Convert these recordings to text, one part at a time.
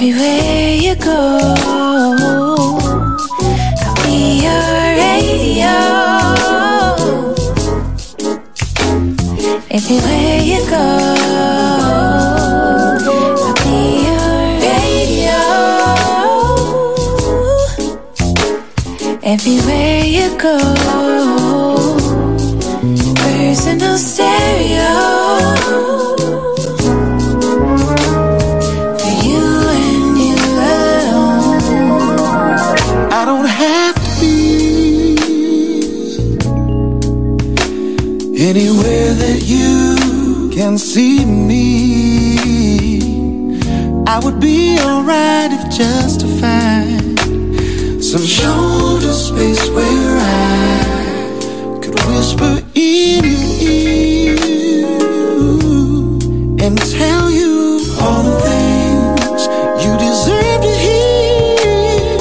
Everywhere you go, I'll be your radio. Everywhere you go. Everywhere you go just to find some shoulder space where I could whisper in your ear and tell you all the things you deserve to hear.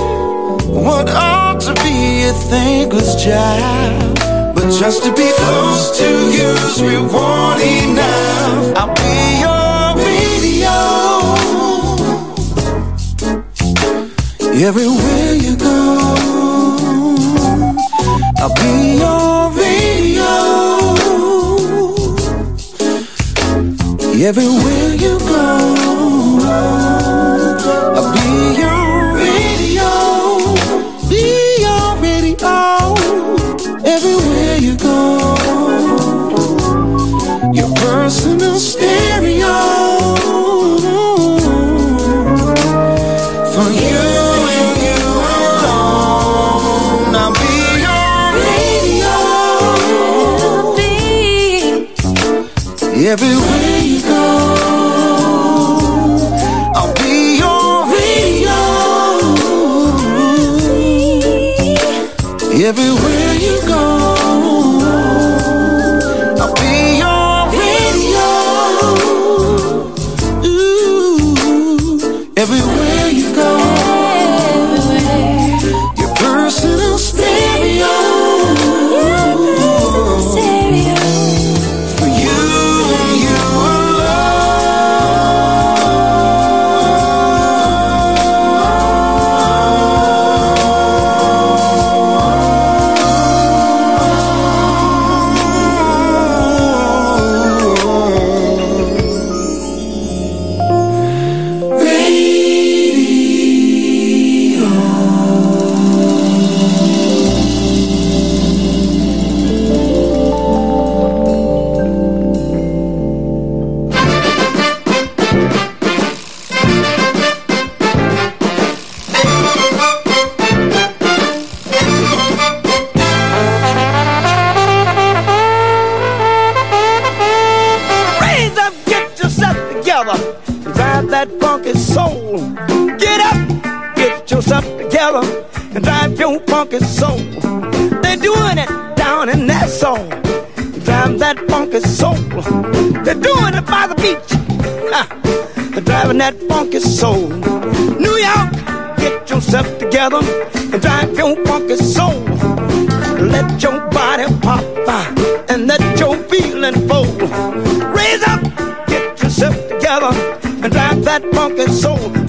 What ought to be a thankless job, but just to be close to you's rewarding. Everywhere you go, I'll be your radio. Everywhere you go, I'll be your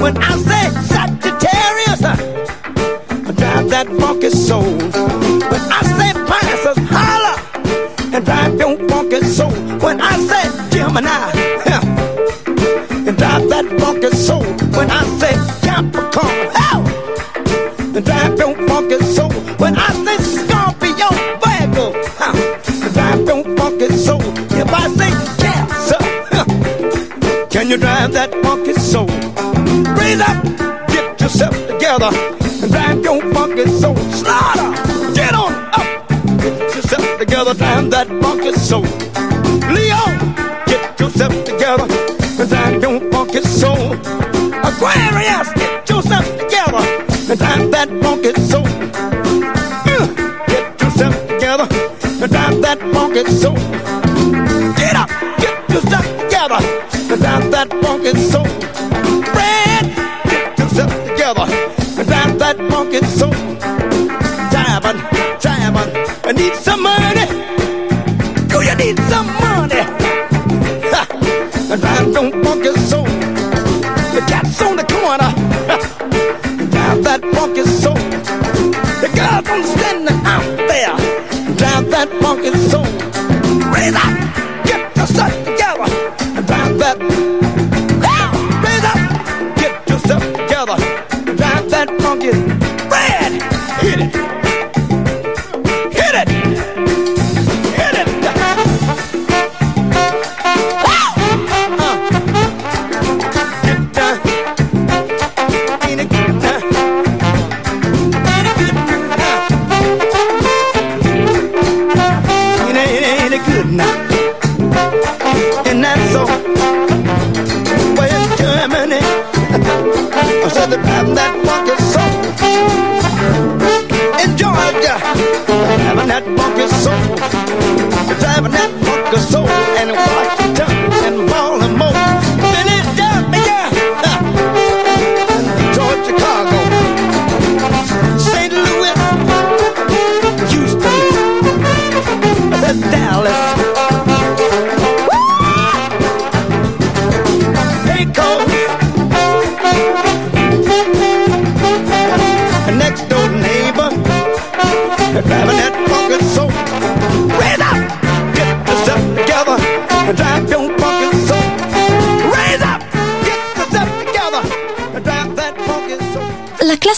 when I say Sagittarius, drive that funky soul. together and drive your funky soul slaughter. Get on up, get yourself together, damn that funky soul.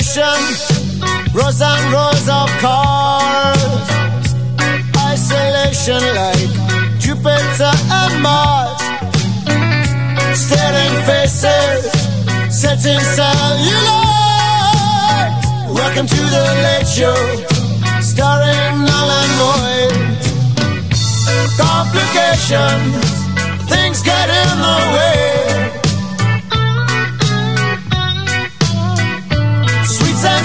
Isolation, rows and rows of cars. Isolation like Jupiter and Mars. Staring faces, setting celluloid. Welcome to the late show, starring Alan Boyd. Complications, things get in the way.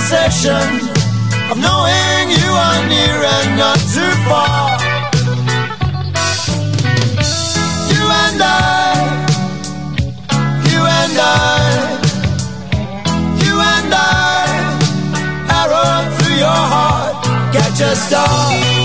Sensation of knowing you are near and not too far. You and I, you and I, you and I, arrow through your heart, catch a star.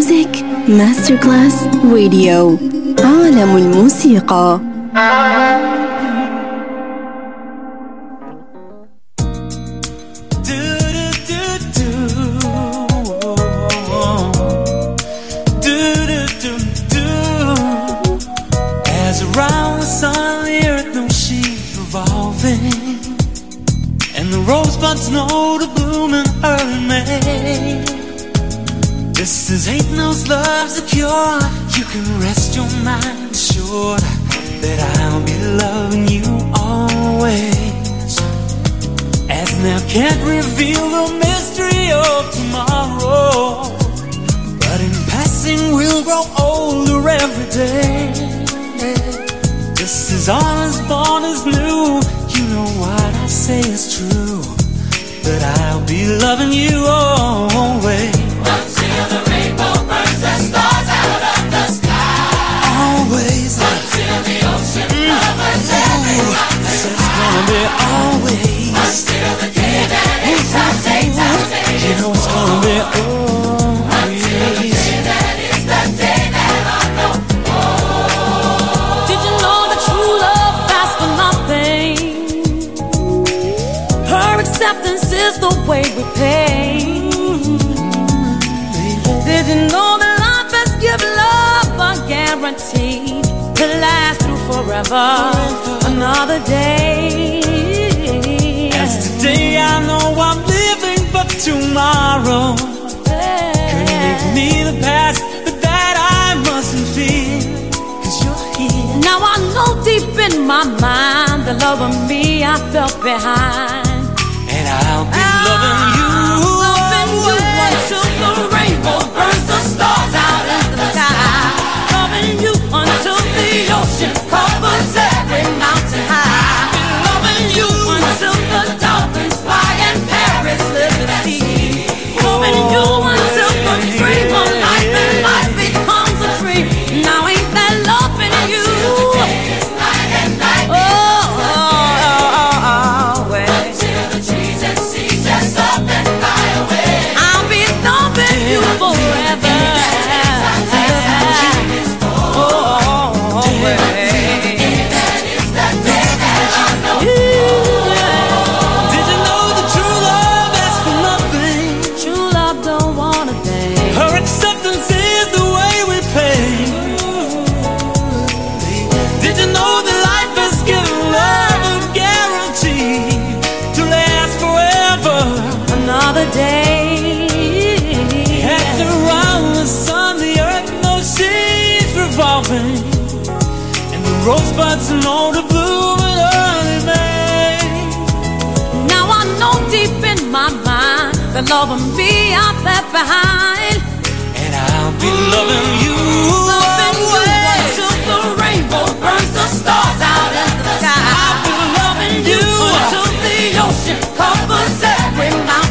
ماستر كلاس راديو عالم الموسيقى. Is way we pay. Did you know that life has given love a guarantee to last through forever? Another day. As today I know I'm living, but tomorrow could make me the past, but that I mustn't fear. Cause you're here. Now I know deep in my mind the love of me I felt behind. Loving you. the love and be out left behind. And I'll be loving you. Loving you until the rainbow burns the stars out in the sky. I'll be loving you until the ocean covers every mountain.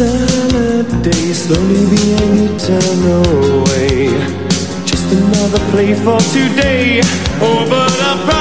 summer day slowly being eaten away. Just another play for today. Oh, but I.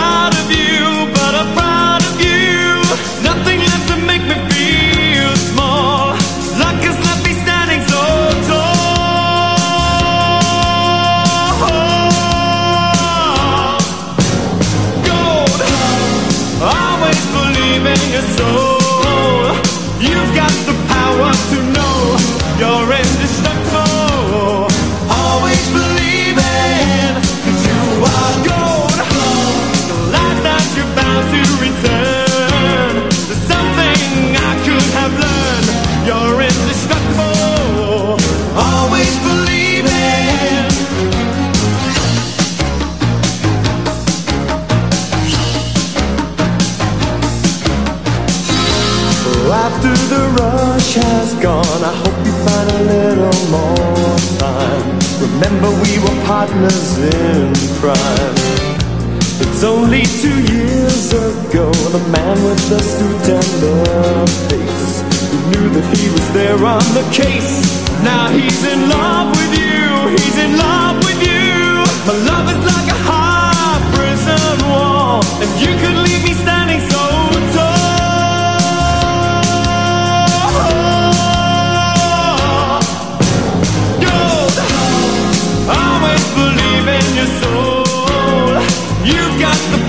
sunshine's gone. I hope you find a little more time. Remember we were partners in crime. It's only two years ago The man with the suit and the face. Who knew that he was there on the case. Now he's in love with you. He's in love with you. My love is like a high prison wall And you can got the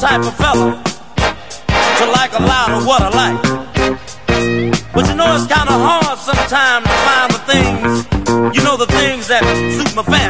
type of fella to like a lot of what I like. But you know it's kind of hard sometimes to find the things, you know, the things that suit my fancy.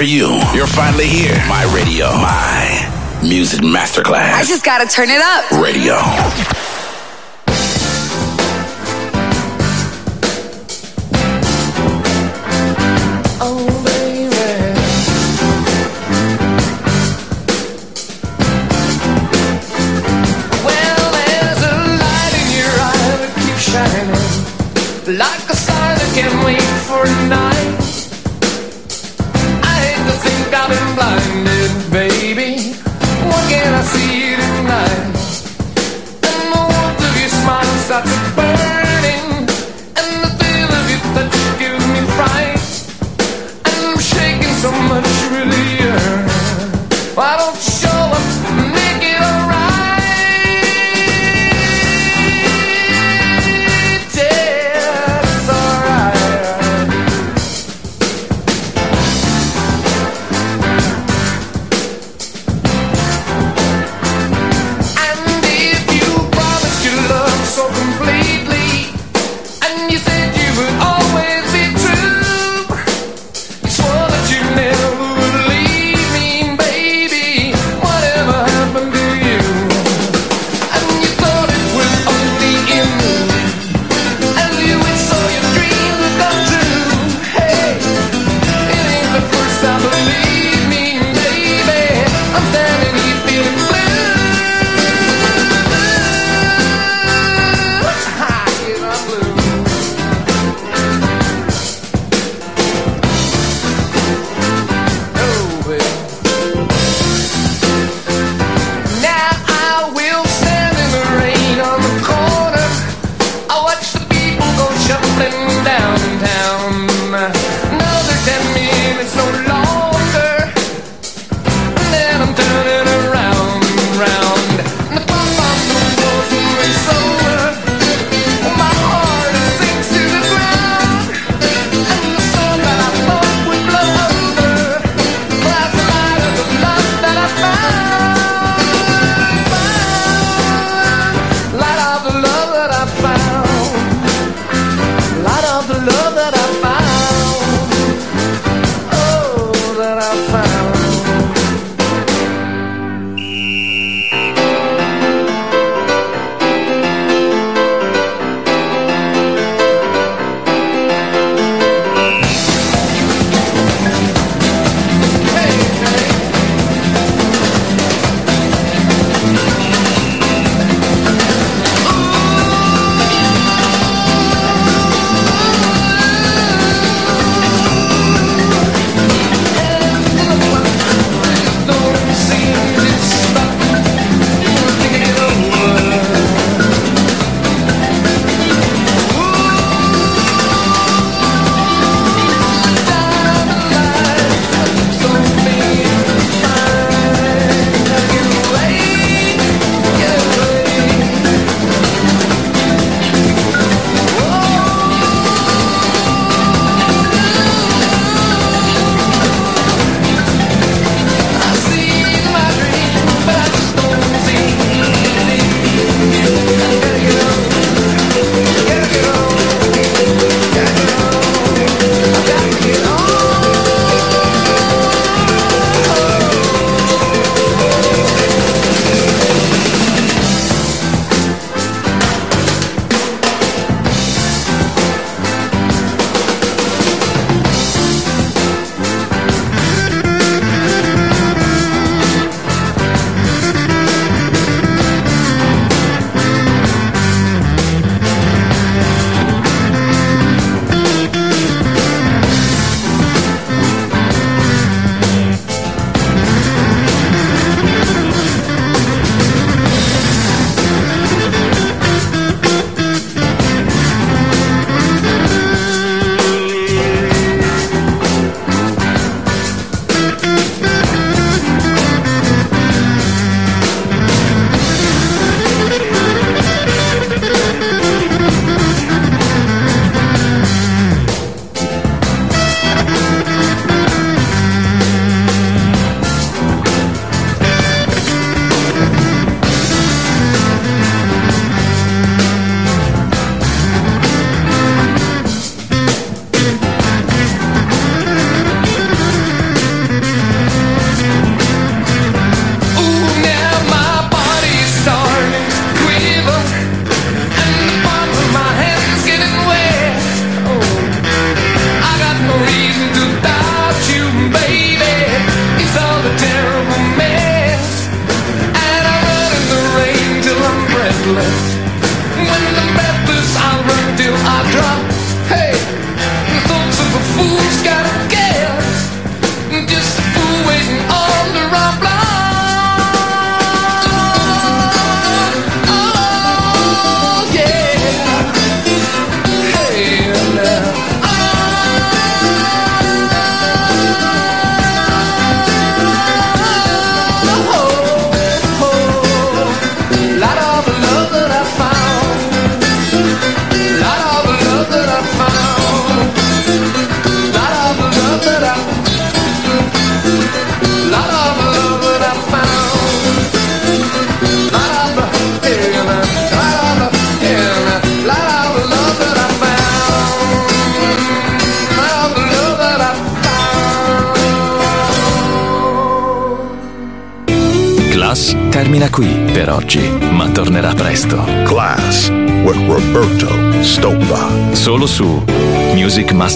for you. You're finally here. My radio. My music masterclass. I just gotta turn it up. Radio.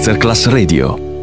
Masterclass Radio.